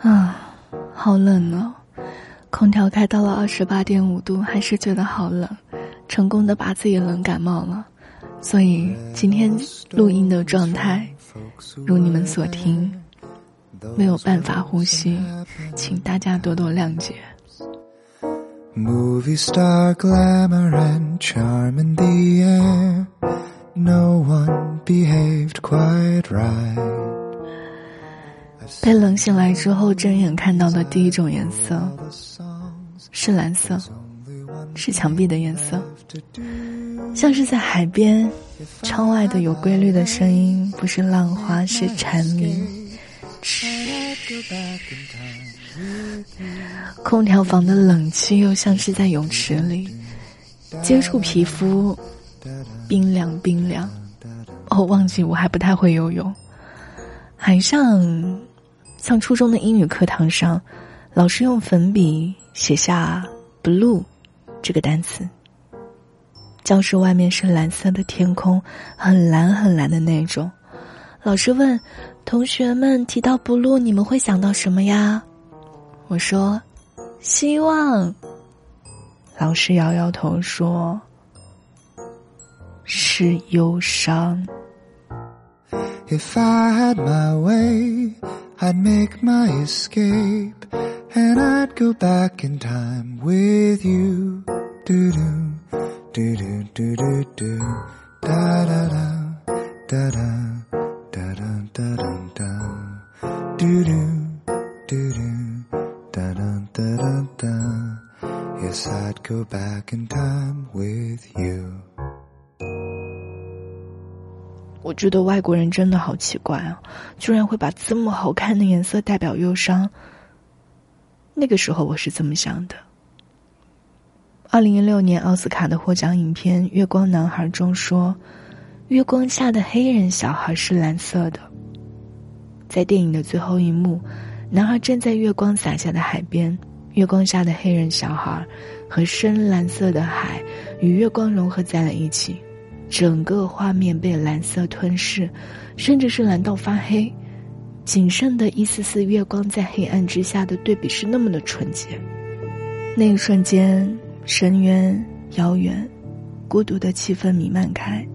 啊，好冷哦！空调开到了二十八点五度，还是觉得好冷，成功的把自己冷感冒了。所以今天录音的状态，如你们所听，没有办法呼吸，请大家多多谅解。Movie star glamour and charm in the air, no one behaved quite right. 被冷醒来之后，睁眼看到的第一种颜色是蓝色，是墙壁的颜色，像是在海边，窗外的有规律的声音，不是浪花，是蝉鸣。空调房的冷气又像是在泳池里，接触皮肤，冰凉冰凉。哦，忘记我还不太会游泳，海上。像初中的英语课堂上，老师用粉笔写下 “blue” 这个单词。教室外面是蓝色的天空，很蓝很蓝的那种。老师问同学们：“提到 blue，你们会想到什么呀？”我说：“希望。”老师摇摇头说：“是忧伤。” If I had my way, I'd make my escape, and I'd go back in time with you. Do do do do do do do da da da da da da da da da da do do do do da da da da da. Yes, I'd go back in time with you. 我觉得外国人真的好奇怪啊，居然会把这么好看的颜色代表忧伤。那个时候我是这么想的。二零一六年奥斯卡的获奖影片《月光男孩》中说，月光下的黑人小孩是蓝色的。在电影的最后一幕，男孩站在月光洒下的海边，月光下的黑人小孩和深蓝色的海与月光融合在了一起。整个画面被蓝色吞噬，甚至是蓝到发黑，仅剩的一丝丝月光在黑暗之下的对比是那么的纯洁。那一瞬间，深渊、遥远、孤独的气氛弥漫开。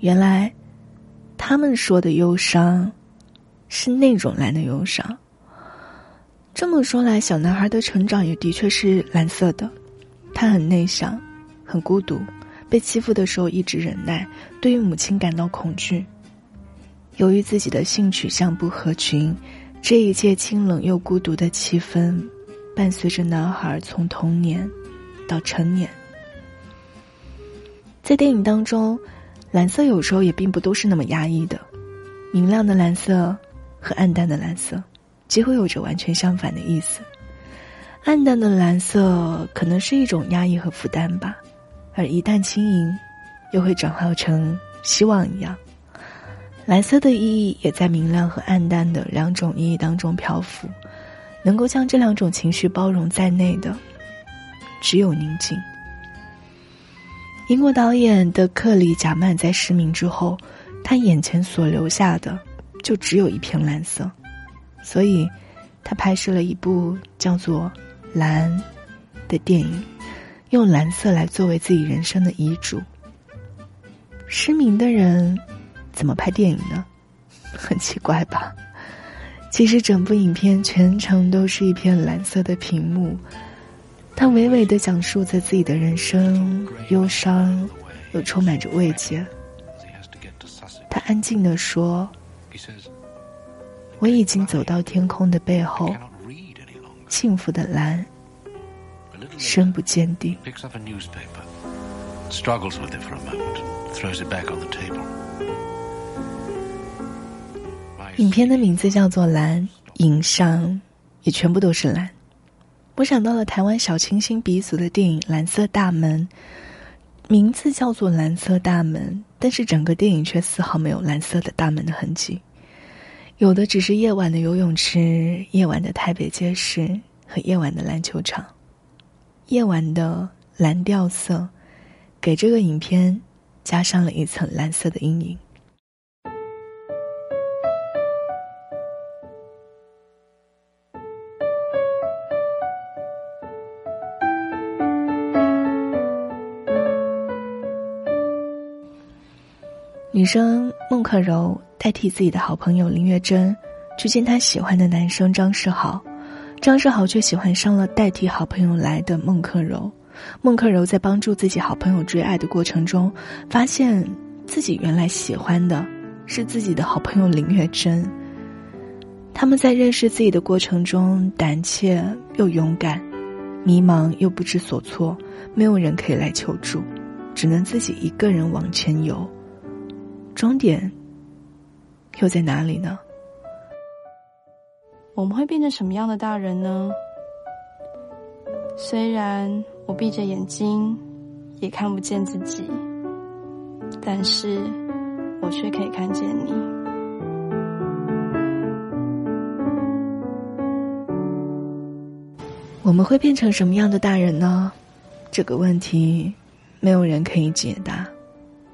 原来，他们说的忧伤，是那种蓝的忧伤。这么说来，小男孩的成长也的确是蓝色的。他很内向，很孤独，被欺负的时候一直忍耐，对于母亲感到恐惧。由于自己的性取向不合群，这一切清冷又孤独的气氛，伴随着男孩从童年到成年。在电影当中。蓝色有时候也并不都是那么压抑的，明亮的蓝色和暗淡的蓝色，几乎有着完全相反的意思。暗淡的蓝色可能是一种压抑和负担吧，而一旦轻盈，又会转化成希望一样。蓝色的意义也在明亮和暗淡的两种意义当中漂浮，能够将这两种情绪包容在内的，只有宁静。英国导演的克里贾曼在失明之后，他眼前所留下的就只有一片蓝色，所以，他拍摄了一部叫做《蓝》的电影，用蓝色来作为自己人生的遗嘱。失明的人怎么拍电影呢？很奇怪吧？其实整部影片全程都是一片蓝色的屏幕。他娓娓地讲述着自己的人生，忧伤又充满着慰藉。他安静地说：“我已经走到天空的背后，幸福的蓝，深不见底。”影片的名字叫做《蓝》，影上也全部都是蓝。我想到了台湾小清新鼻祖的电影《蓝色大门》，名字叫做《蓝色大门》，但是整个电影却丝毫没有蓝色的大门的痕迹，有的只是夜晚的游泳池、夜晚的台北街市、和夜晚的篮球场。夜晚的蓝调色，给这个影片加上了一层蓝色的阴影。女生孟克柔代替自己的好朋友林月珍，去见她喜欢的男生张世豪。张世豪却喜欢上了代替好朋友来的孟克柔。孟克柔在帮助自己好朋友追爱的过程中，发现自己原来喜欢的是自己的好朋友林月珍。他们在认识自己的过程中，胆怯又勇敢，迷茫又不知所措，没有人可以来求助，只能自己一个人往前游。终点又在哪里呢？我们会变成什么样的大人呢？虽然我闭着眼睛也看不见自己，但是我却可以看见你。我们会变成什么样的大人呢？这个问题，没有人可以解答。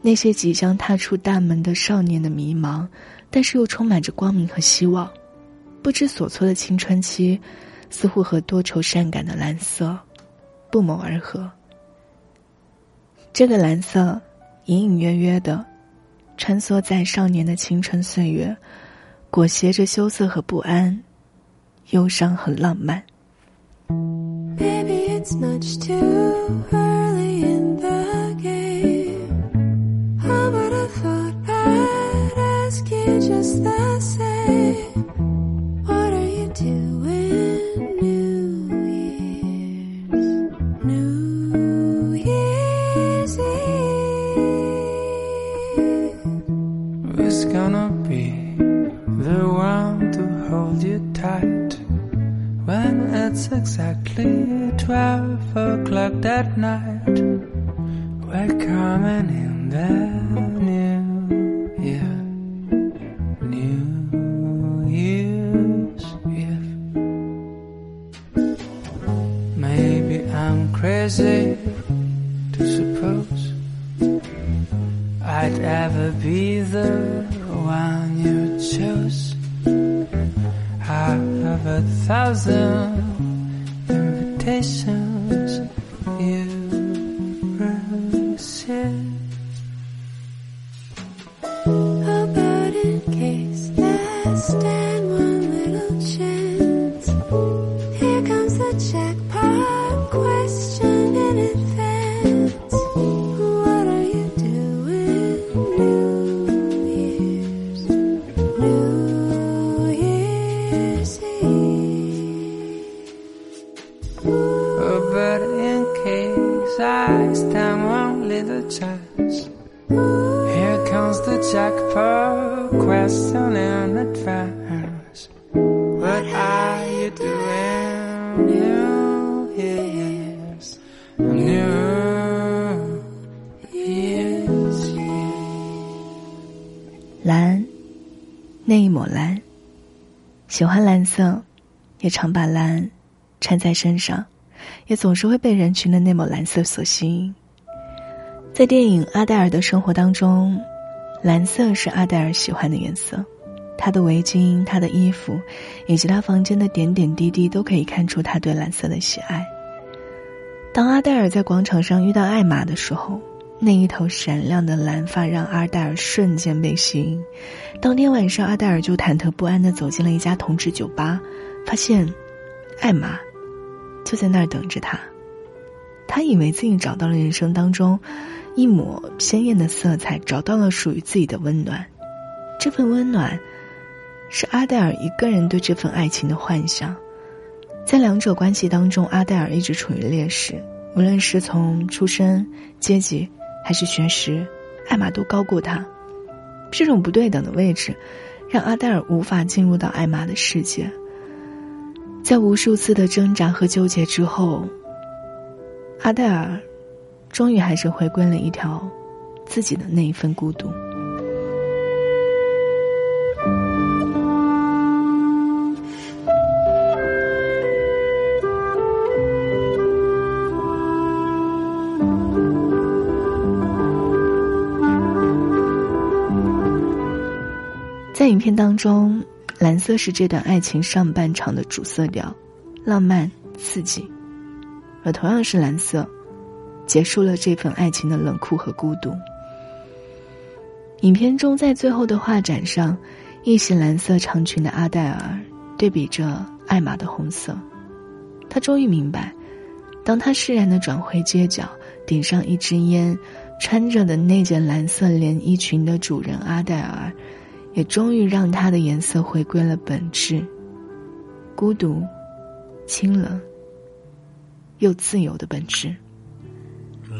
那些即将踏出大门的少年的迷茫，但是又充满着光明和希望。不知所措的青春期，似乎和多愁善感的蓝色不谋而合。这个蓝色隐隐约约的穿梭在少年的青春岁月，裹挟着羞涩和不安，忧伤和浪漫。just the same. What are you doing? Thousand jackpot question in advance. What are you doing? New Year's, New Year's Eve. 蓝，那一抹蓝。喜欢蓝色，也常把蓝穿在身上，也总是会被人群的那抹蓝色所吸引。在电影《阿黛尔的生活》当中，蓝色是阿黛尔喜欢的颜色。她的围巾、她的衣服，以及她房间的点点滴滴，都可以看出她对蓝色的喜爱。当阿黛尔在广场上遇到艾玛的时候，那一头闪亮的蓝发让阿黛尔瞬间被吸引。当天晚上，阿黛尔就忐忑不安的走进了一家同志酒吧，发现艾玛就在那儿等着他。他以为自己找到了人生当中一抹鲜艳的色彩，找到了属于自己的温暖。这份温暖，是阿黛尔一个人对这份爱情的幻想。在两者关系当中，阿黛尔一直处于劣势，无论是从出身、阶级还是学识，艾玛都高过他。这种不对等的位置，让阿黛尔无法进入到艾玛的世界。在无数次的挣扎和纠结之后，阿黛尔终于还是回归了一条自己的那一份孤独。在影片当中蓝色是这段爱情上半场的主色调浪漫刺激而同样是蓝色结束了这份爱情的冷酷和孤独。影片中，在最后的画展上，一袭蓝色长裙的阿黛尔对比着艾玛的红色，他终于明白，当他释然的转回街角，点上一支烟，穿着的那件蓝色连衣裙的主人阿黛尔，也终于让他的颜色回归了本质：孤独、清冷又自由的本质。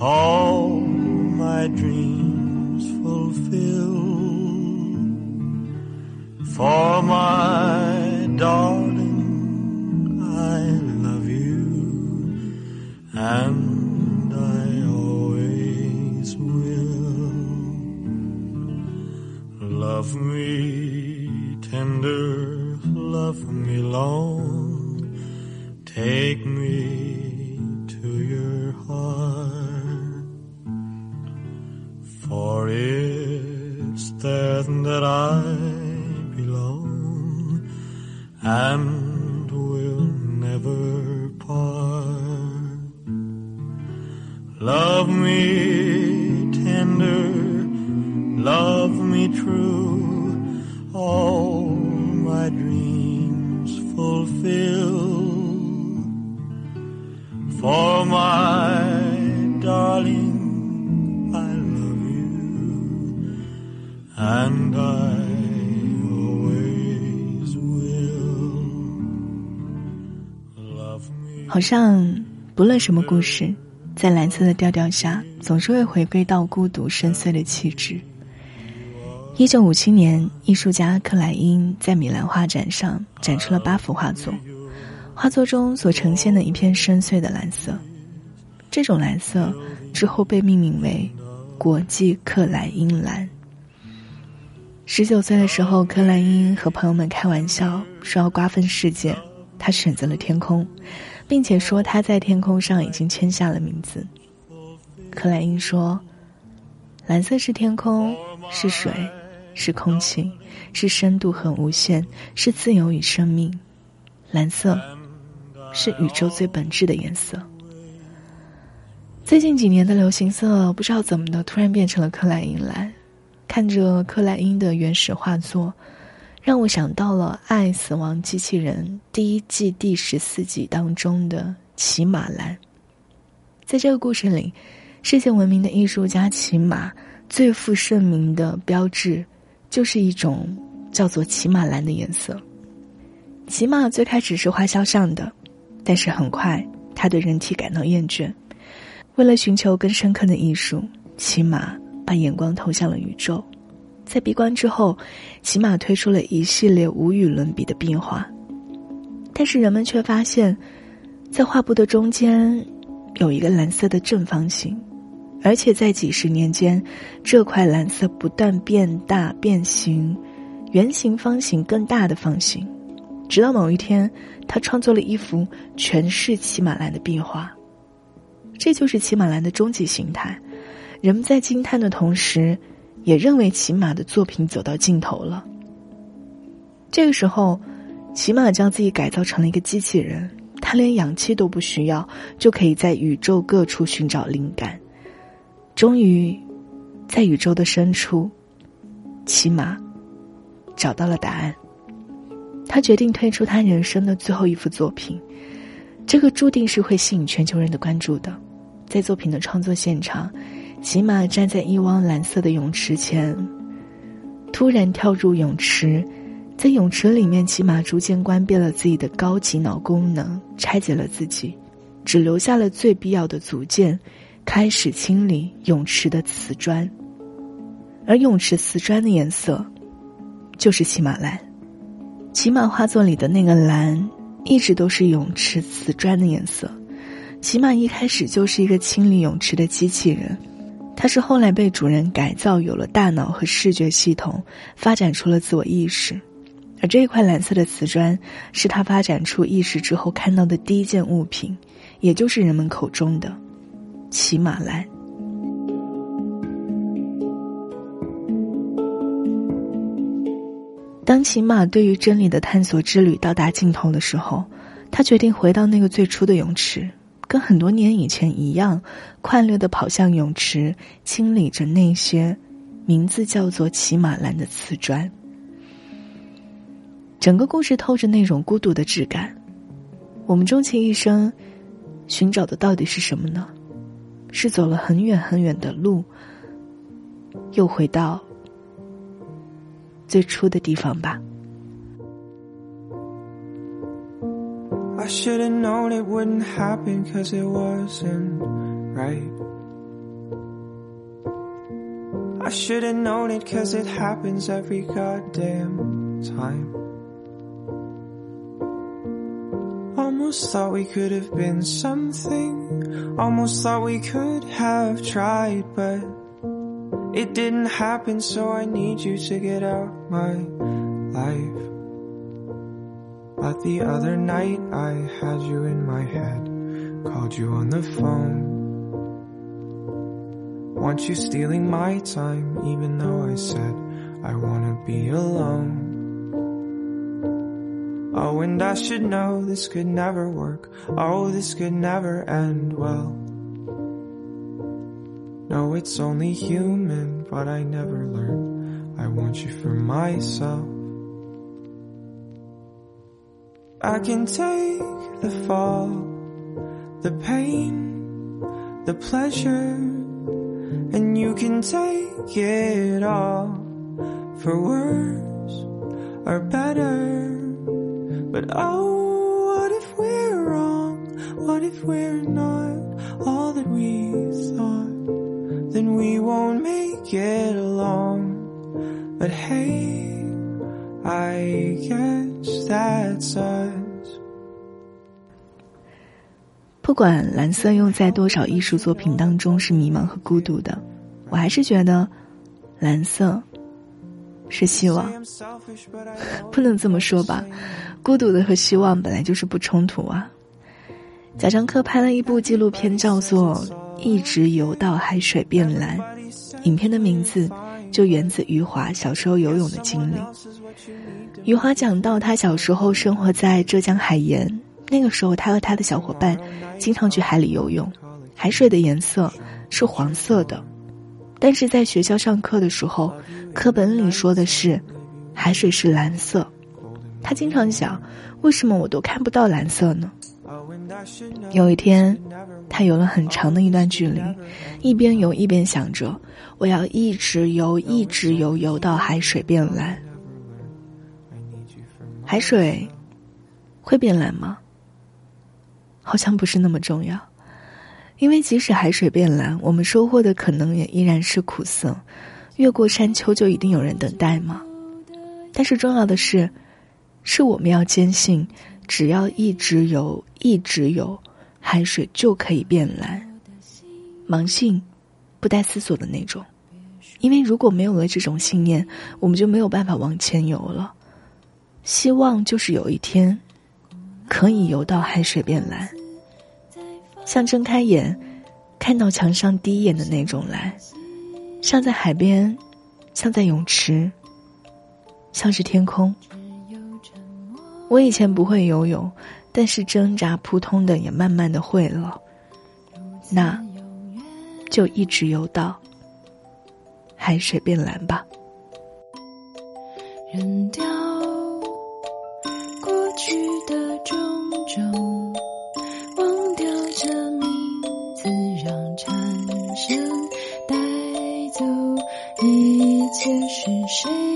all my dreams fulfill. For my darling, I love you, and I always will. Love me tender, love me long, is there that I belong and 好像不论什么故事，在蓝色的调调下，总是会回归到孤独深邃的气质。一九五七年，艺术家克莱因在米兰画展上展出了八幅画作，画作中所呈现的一片深邃的蓝色，这种蓝色之后被命名为“国际克莱因蓝”。十九岁的时候，克莱因和朋友们开玩笑说要瓜分世界，他选择了天空，并且说他在天空上已经签下了名字。克莱因说：“蓝色是天空，是水，是空气，是深度和无限，是自由与生命。蓝色是宇宙最本质的颜色。”最近几年的流行色，不知道怎么的，突然变成了克莱因蓝。看着克莱因的原始画作，让我想到了《爱死亡机器人》第一季第十四集当中的骑马蓝。在这个故事里，世界闻名的艺术家骑马最负盛名的标志，就是一种叫做骑马蓝的颜色。骑马最开始是画肖像的，但是很快他对人体感到厌倦。为了寻求更深刻的艺术，骑马把眼光投向了宇宙。在闭关之后，骑马推出了一系列无与伦比的壁画。但是人们却发现，在画布的中间有一个蓝色的正方形，而且在几十年间，这块蓝色不断变大变形，圆形、方形、更大的方形，直到某一天，他创作了一幅全是骑马蓝的壁画。这就是骑马蓝的终极形态。人们在惊叹的同时，也认为骑马的作品走到尽头了。这个时候，骑马将自己改造成了一个机器人，他连氧气都不需要，就可以在宇宙各处寻找灵感。终于，在宇宙的深处，骑马找到了答案。他决定推出他人生的最后一幅作品，这个注定是会吸引全球人的关注的。在作品的创作现场，骑马站在一汪蓝色的泳池前，突然跳入泳池，在泳池里面，骑马逐渐关闭了自己的高级脑功能，拆解了自己，只留下了最必要的组件，开始清理泳池的瓷砖。而泳池瓷砖的颜色，就是骑马蓝。骑马画作里的那个蓝，一直都是泳池瓷砖的颜色。骑马一开始就是一个清理泳池的机器人，它是后来被主人改造，有了大脑和视觉系统，发展出了自我意识。而这一块蓝色的瓷砖，是他发展出意识之后看到的第一件物品，也就是人们口中的骑马蓝。当骑马对于真理的探索之旅到达尽头的时候，他决定回到那个最初的泳池，跟很多年以前一样，快乐的跑向泳池，清理着那些名字叫做骑马蓝的瓷砖。整个故事透着那种孤独的质感。我们终其一生，寻找的到底是什么呢？是走了很远很远的路，又回到。最初的地方吧。I should have known it wouldn't happen cause it wasn't right. I should have known it cause it happens every goddamn time. Almost thought we could have been something. Almost thought we could have tried, but it didn't happen, so I need you to get out my life. But the other night I had you in my head, called you on the phone. Want you stealing my time, even though I said I wanna be alone. Oh, and I should know this could never work. Oh, this could never end well. No, it's only human, but I never learned. I want you for myself. I can take the fall, the pain, the pleasure, and you can take it all for worse or better. But oh, what if we're wrong? What if we're not all that we thought? Then we won't make it along. But hey, I guess 不管蓝色用在多少艺术作品当中是迷茫和孤独的，我还是觉得，蓝色是希望。不能这么说吧，孤独的和希望本来就是不冲突啊。贾樟柯拍了一部纪录片，叫做《一直游到海水变蓝》，影片的名字就源自余华小时候游泳的经历。余华讲到，他小时候生活在浙江海盐，那个时候他和他的小伙伴经常去海里游泳，海水的颜色是黄色的，但是在学校上课的时候，课本里说的是海水是蓝色。他经常想，为什么我都看不到蓝色呢？有一天，他游了很长的一段距离，一边游一边想着，我要一直游，一直游，游到海水变蓝。海水会变蓝吗？好像不是那么重要，因为即使海水变蓝，我们收获的可能也依然是苦涩。越过山丘，就一定有人等待吗？但是重要的是，是我们要坚信，只要一直游，一直游，海水就可以变蓝。盲信，不带思索的那种。因为如果没有了这种信念，我们就没有办法往前游了。希望就是有一天，可以游到海水变蓝，像睁开眼，看到墙上第一眼的那种蓝，像在海边，像在泳池，像是天空。我以前不会游泳，但是挣扎扑通的也慢慢的会了，那，就一直游到海水变蓝吧。扔掉过去的种种，忘掉这名字，让蝉声带走一切是谁？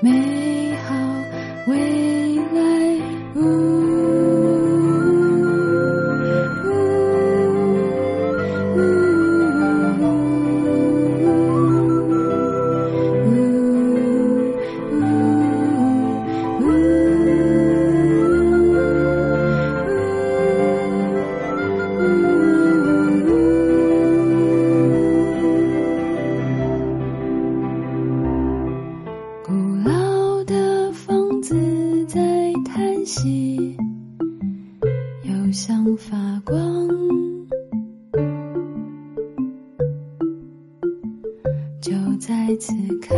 每。在此刻